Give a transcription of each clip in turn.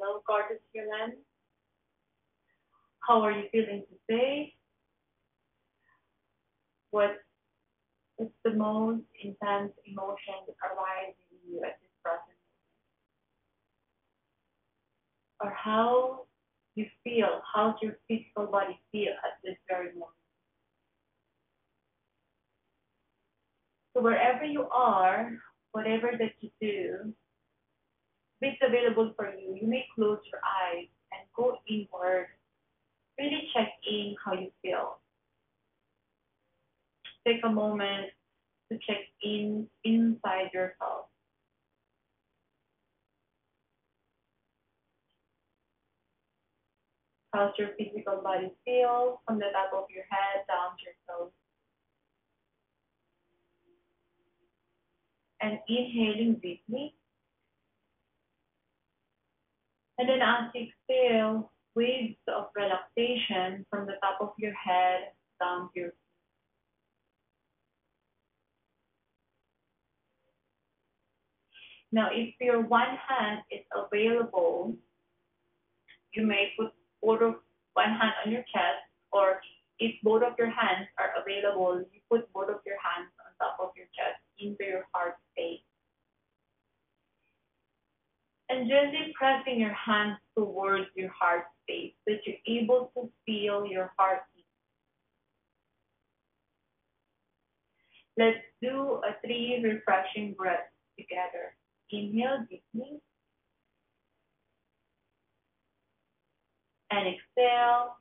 Hello, gorgeous human. How are you feeling today? What is the most intense emotion arises in you at this present moment? Or how you feel, how's your physical body feel at this very moment? So wherever you are, whatever that you do, it's available for you, you may close your eyes and go inward. Really check in how you feel. Take a moment to check in inside yourself. How's your physical body feel from the top of your head down to your toes? And inhaling deeply. And then as you exhale, waves of relaxation from the top of your head down to your feet. Now, if your one hand is available, you may put both of one hand on your chest, or if both of your hands are available, you put both of your hands on top of your chest into your heart space and gently pressing your hands towards your heart space so that you're able to feel your heartbeat. Let's do a three refreshing breaths together. Inhale deeply. And exhale.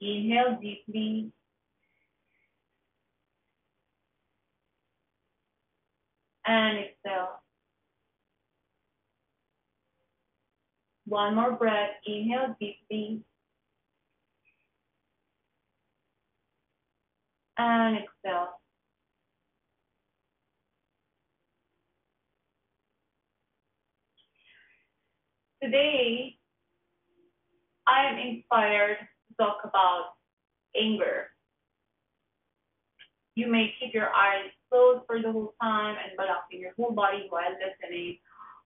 Inhale deeply. And exhale. One more breath. Inhale deeply. And exhale. Today, I am inspired to talk about anger. You may keep your eyes closed for the whole time and relaxing your whole body while listening,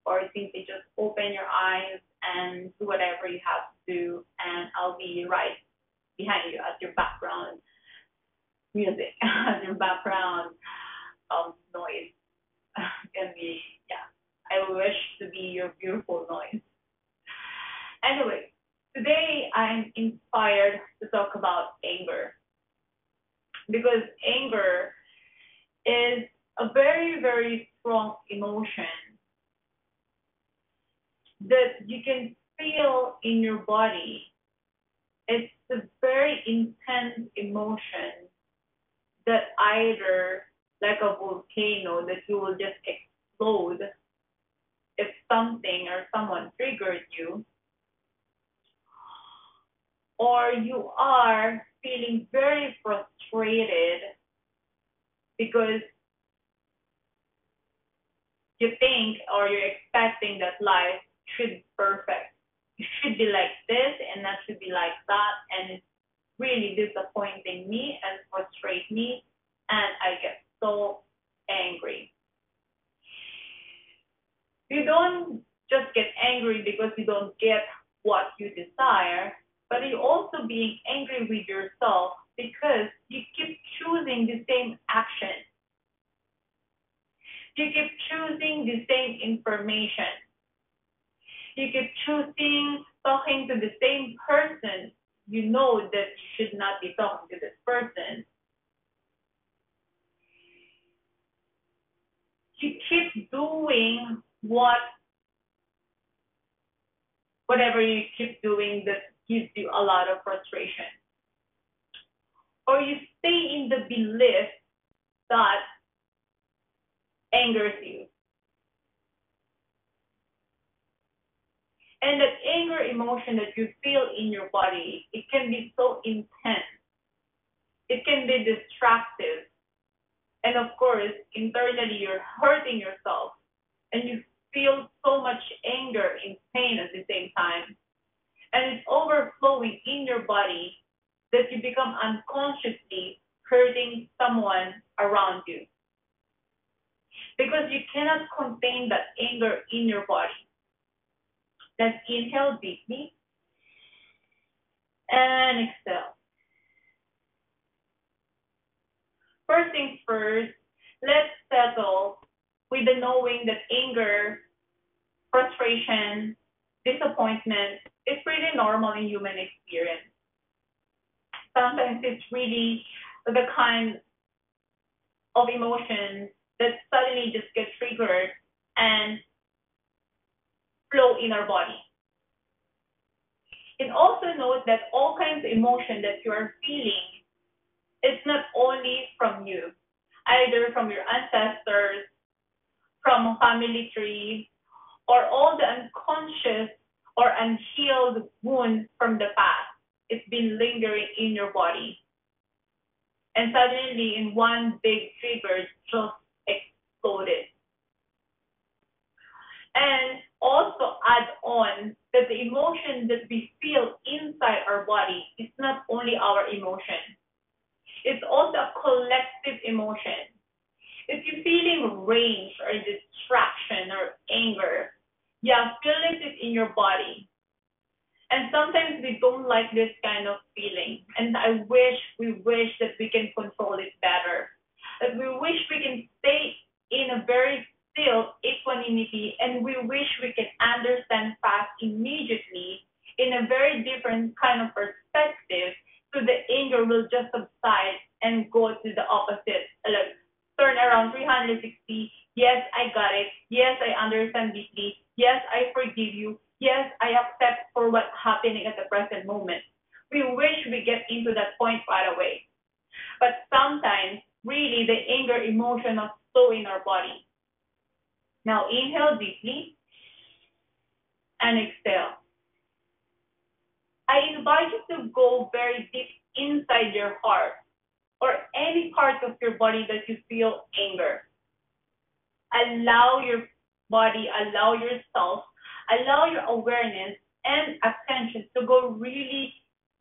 or simply just open your eyes and do whatever you have to do, and I'll be right behind you as your background music, as your background um, noise can be, yeah. I wish to be your beautiful noise. Anyway, today I'm inspired to talk about anger because anger is a very, very strong emotion that you can feel in your body. It's a very intense emotion that either like a volcano that you will just explode if something or someone triggered you or you are feeling very frustrated because you think or you're expecting that life should be perfect. It should be like this and that should be like that and it's really disappointing me and frustrate me and I get so angry. You don't just get angry because you don't get what you desire, but you're also being angry with yourself because you keep choosing the same action. You keep choosing the same information. You keep choosing talking to the same person. You know that you should not be talking to this person. You keep doing what whatever you keep doing that gives you a lot of frustration or you stay in the belief that angers you. And that anger emotion that you feel in your body, it can be so intense. It can be destructive. And of course, internally, you're hurting yourself and you feel so much anger and pain at the same time. And it's overflowing in your body that you become unconsciously hurting someone around you. because you cannot contain that anger in your body. Let's inhale deeply and exhale. First things first, let's settle with the knowing that anger, frustration, disappointment is pretty normal in human experience. Sometimes it's really the kind of emotions that suddenly just get triggered and in our body. And also note that all kinds of emotion that you are feeling is not only from you, either from your ancestors, from family tree, or all the unconscious or unhealed wounds from the past. It's been lingering in your body. And suddenly, in one big trigger, just exploded. And also add on that the emotion that we feel inside our body is not only our emotion. It's also a collective emotion. If you're feeling rage or distraction or anger, yeah, feel it in your body. And sometimes we don't like this kind of feeling. And I wish, we wish that we can control it better. That we wish we can stay in a very still equanimity and we wish we can understand fast immediately in a very different kind of perspective so the anger will just subside and go to the opposite. Like turn around 360. Yes, I got it. Yes, I understand deeply. Yes, I forgive you. Yes, I accept for what's happening at the present moment. We wish we get into that point right away. But sometimes, really, the anger emotion is so in our body. Now, inhale deeply and exhale. I invite you to go very deep inside your heart or any part of your body that you feel anger. Allow your body, allow yourself, allow your awareness and attention to go really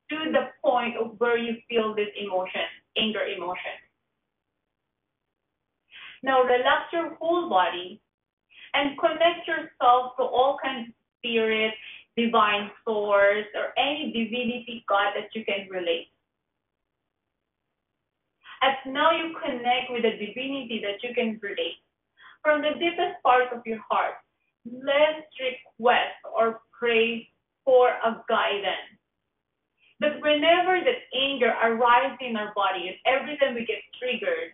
to the point of where you feel this emotion, anger emotion. Now relax your whole body and connect yourself to all kinds of spirits, divine source, or any divinity God that you can relate. As now you connect with the divinity that you can relate, from the deepest part of your heart, let's request or pray for a guidance. That whenever that anger arises in our body, and every time we get triggered,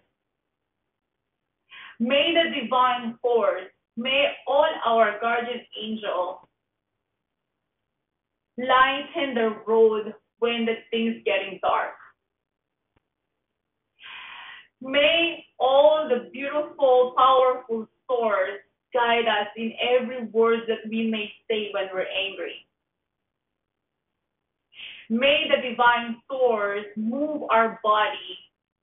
may the divine force, may all our guardian angels lighten the road when the things getting dark. May all the beautiful, powerful source guide us in every word that we may say when we're angry. May the divine source move our body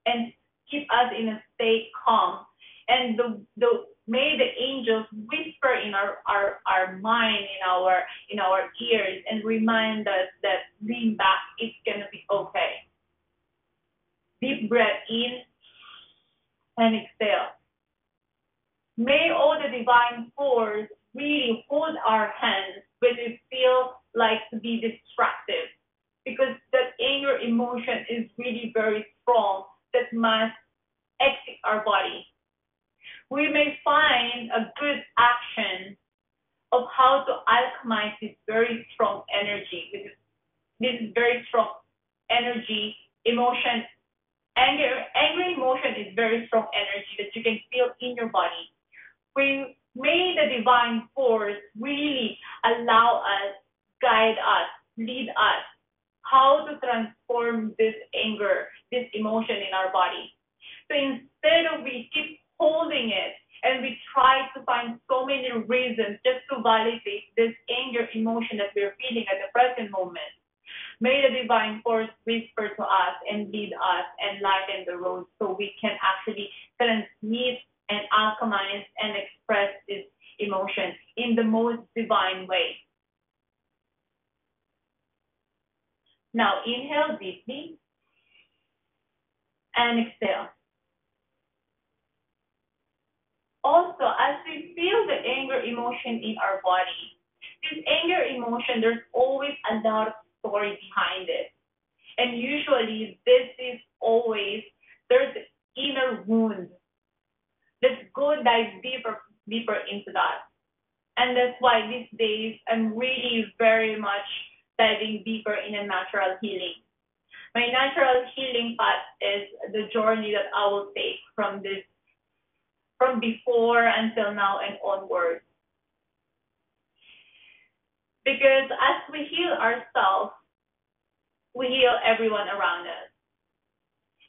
and keep us in a state calm. And the, the may the angels whisper in our, our, our mind, in our in our ears, and remind us that lean back, it's gonna be okay. Deep breath in and exhale. May all the divine force really hold our hands when we feel like to be destructive. Because that anger emotion is really very strong that must exit our body. We may find a good action of how to alchemize this very strong energy, this very strong energy, emotion, Anger, angry emotion is very strong energy that you can feel in your body. We may the divine force really allow us, guide us, lead us how to transform this anger, this emotion in our body. So instead of we keep holding it and we try to find so many reasons just to validate this anger emotion that we're feeling at the present moment, May the divine force whisper to us and lead us and lighten the road so we can actually transmit and alchemize and express this emotion in the most divine way. Now inhale deeply and exhale. Also, as we feel the anger emotion in our body, this anger emotion, there's always a lot of story behind it. And usually this is always, there's inner wound. Let's go dive deeper, deeper into that. And that's why these days I'm really very much diving deeper in a natural healing. My natural healing path is the journey that I will take from this, from before until now and onward. Because as we heal ourselves, we heal everyone around us.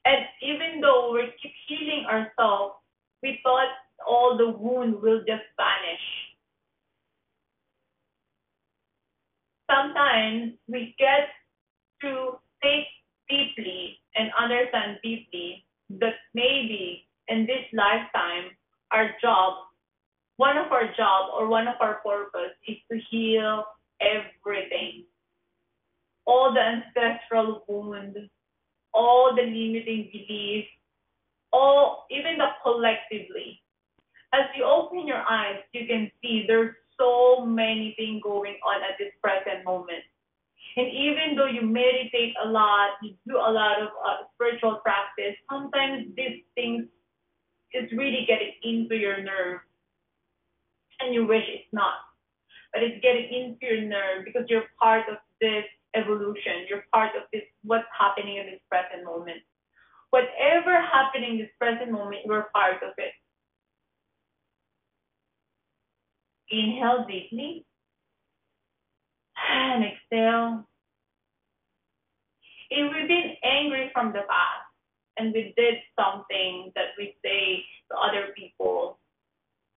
And even though we keep healing ourselves, we thought all the wound will just vanish. Sometimes we get to think deeply and understand deeply that maybe in this lifetime, our job, one of our job or one of our purpose is to heal everything. All the ancestral wounds, all the limiting beliefs, all even the collectively. As you open your eyes, you can see there's so many things going on at this present moment. And even though you meditate a lot, you do a lot of uh, spiritual practice, sometimes these things is really getting into your nerves, and you wish it's not but it's getting into your nerve because you're part of this evolution. You're part of this, what's happening in this present moment. Whatever happening in this present moment, you're part of it. Inhale deeply and exhale. If we've been angry from the past and we did something that we say to other people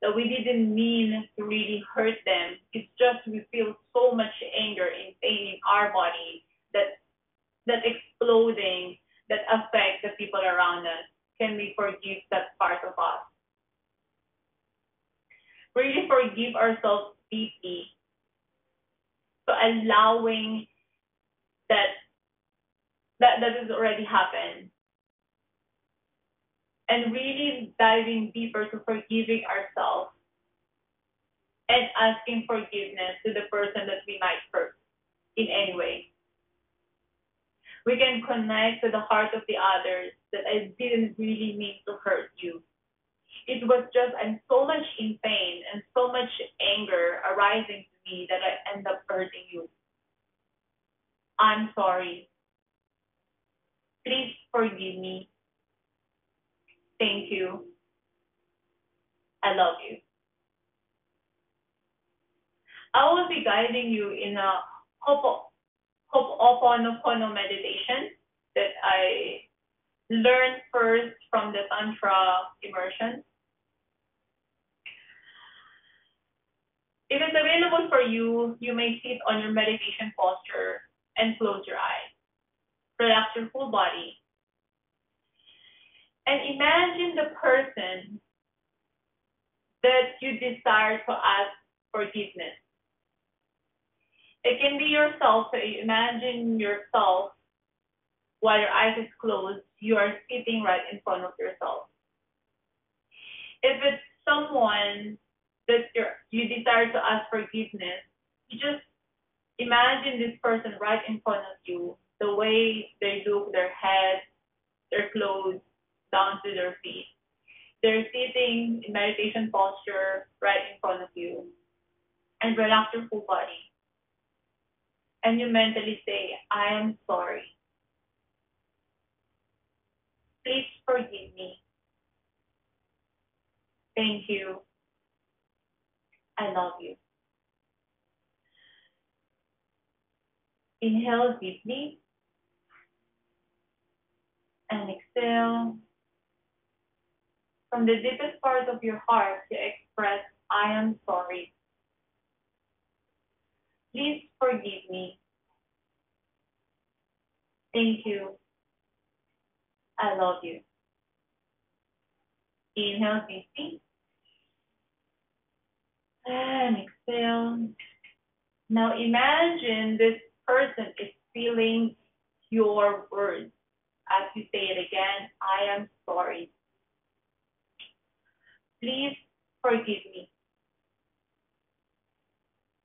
that we didn't mean to really hurt them. It's just we feel so much anger and pain in our body that that exploding that affects the people around us. Can we forgive that part of us? Really forgive ourselves deeply. So allowing that that that has already happened and really diving deeper to forgiving ourselves and asking forgiveness to the person that we might hurt in any way. We can connect to the heart of the others that I didn't really mean to hurt you. It was just I'm so much in pain and so much anger arising to me that I end up hurting you. I'm sorry. Please forgive me Thank you. I love you. I will be guiding you in a Ho'oponopono meditation that I learned first from the Tantra immersion. If it's available for you, you may sit on your meditation posture and close your eyes. Relax your full body and imagine the person that you desire to ask forgiveness. It can be yourself, so imagine yourself while your eyes is closed, you are sitting right in front of yourself. If it's someone that you you desire to ask forgiveness, you just imagine this person right in front of you, the way they look, their head, their clothes, down to their feet. They're sitting in meditation posture right in front of you. And relax your full body. And you mentally say, I am sorry. Please forgive me. Thank you. I love you. Inhale deeply and exhale from the deepest part of your heart to express, I am sorry. Please forgive me. Thank you. I love you. Inhale deeply. And exhale. Now imagine this person is feeling your words. As you say it again, I am sorry. Please forgive me.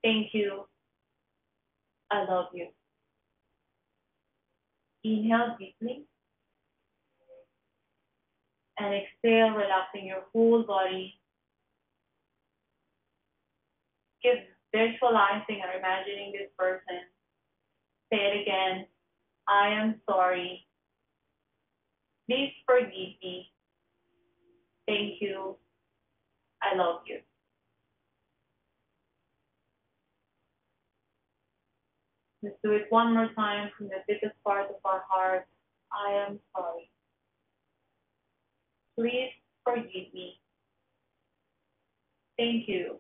Thank you. I love you. Inhale deeply. And exhale, relaxing your whole body. Keep visualizing or imagining this person. Say it again. I am sorry. Please forgive me. Thank you. I love you. Let's do it one more time from the deepest part of our heart. I am sorry. Please forgive me. Thank you.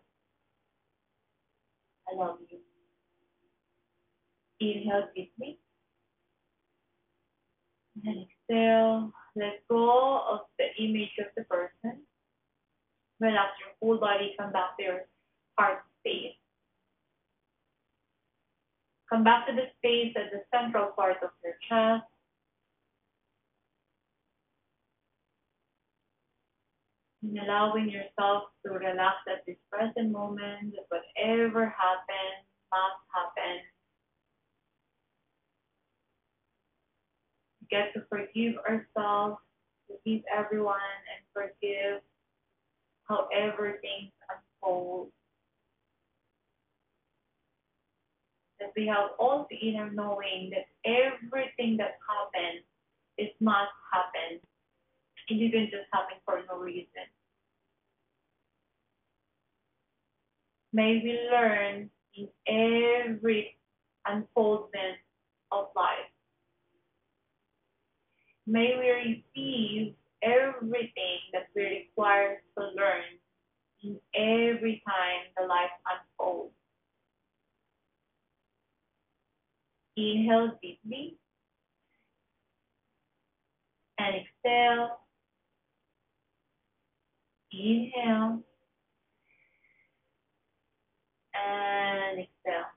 I love you. Inhale deeply. And exhale. Let go of the image of the person. Relax your whole body. Come back to your heart space. Come back to the space at the central part of your chest. And allowing yourself to relax at this present moment, whatever happened must happen. Get to forgive ourselves, forgive everyone, and forgive however things unfold. that we have all the inner knowing that everything that happens is must happen. It didn't just happen for no reason. May we learn in every unfoldment of life. May we receive everything that we require to learn in every time the life unfolds. Inhale deeply and exhale. Inhale and exhale.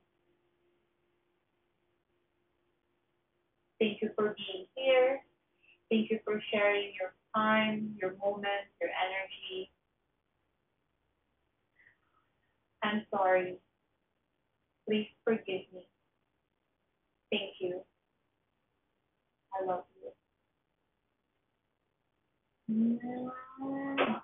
Thank you for being here. Thank you for sharing your time, your moments, your energy. I'm sorry. Please forgive me. Thank you. I love you.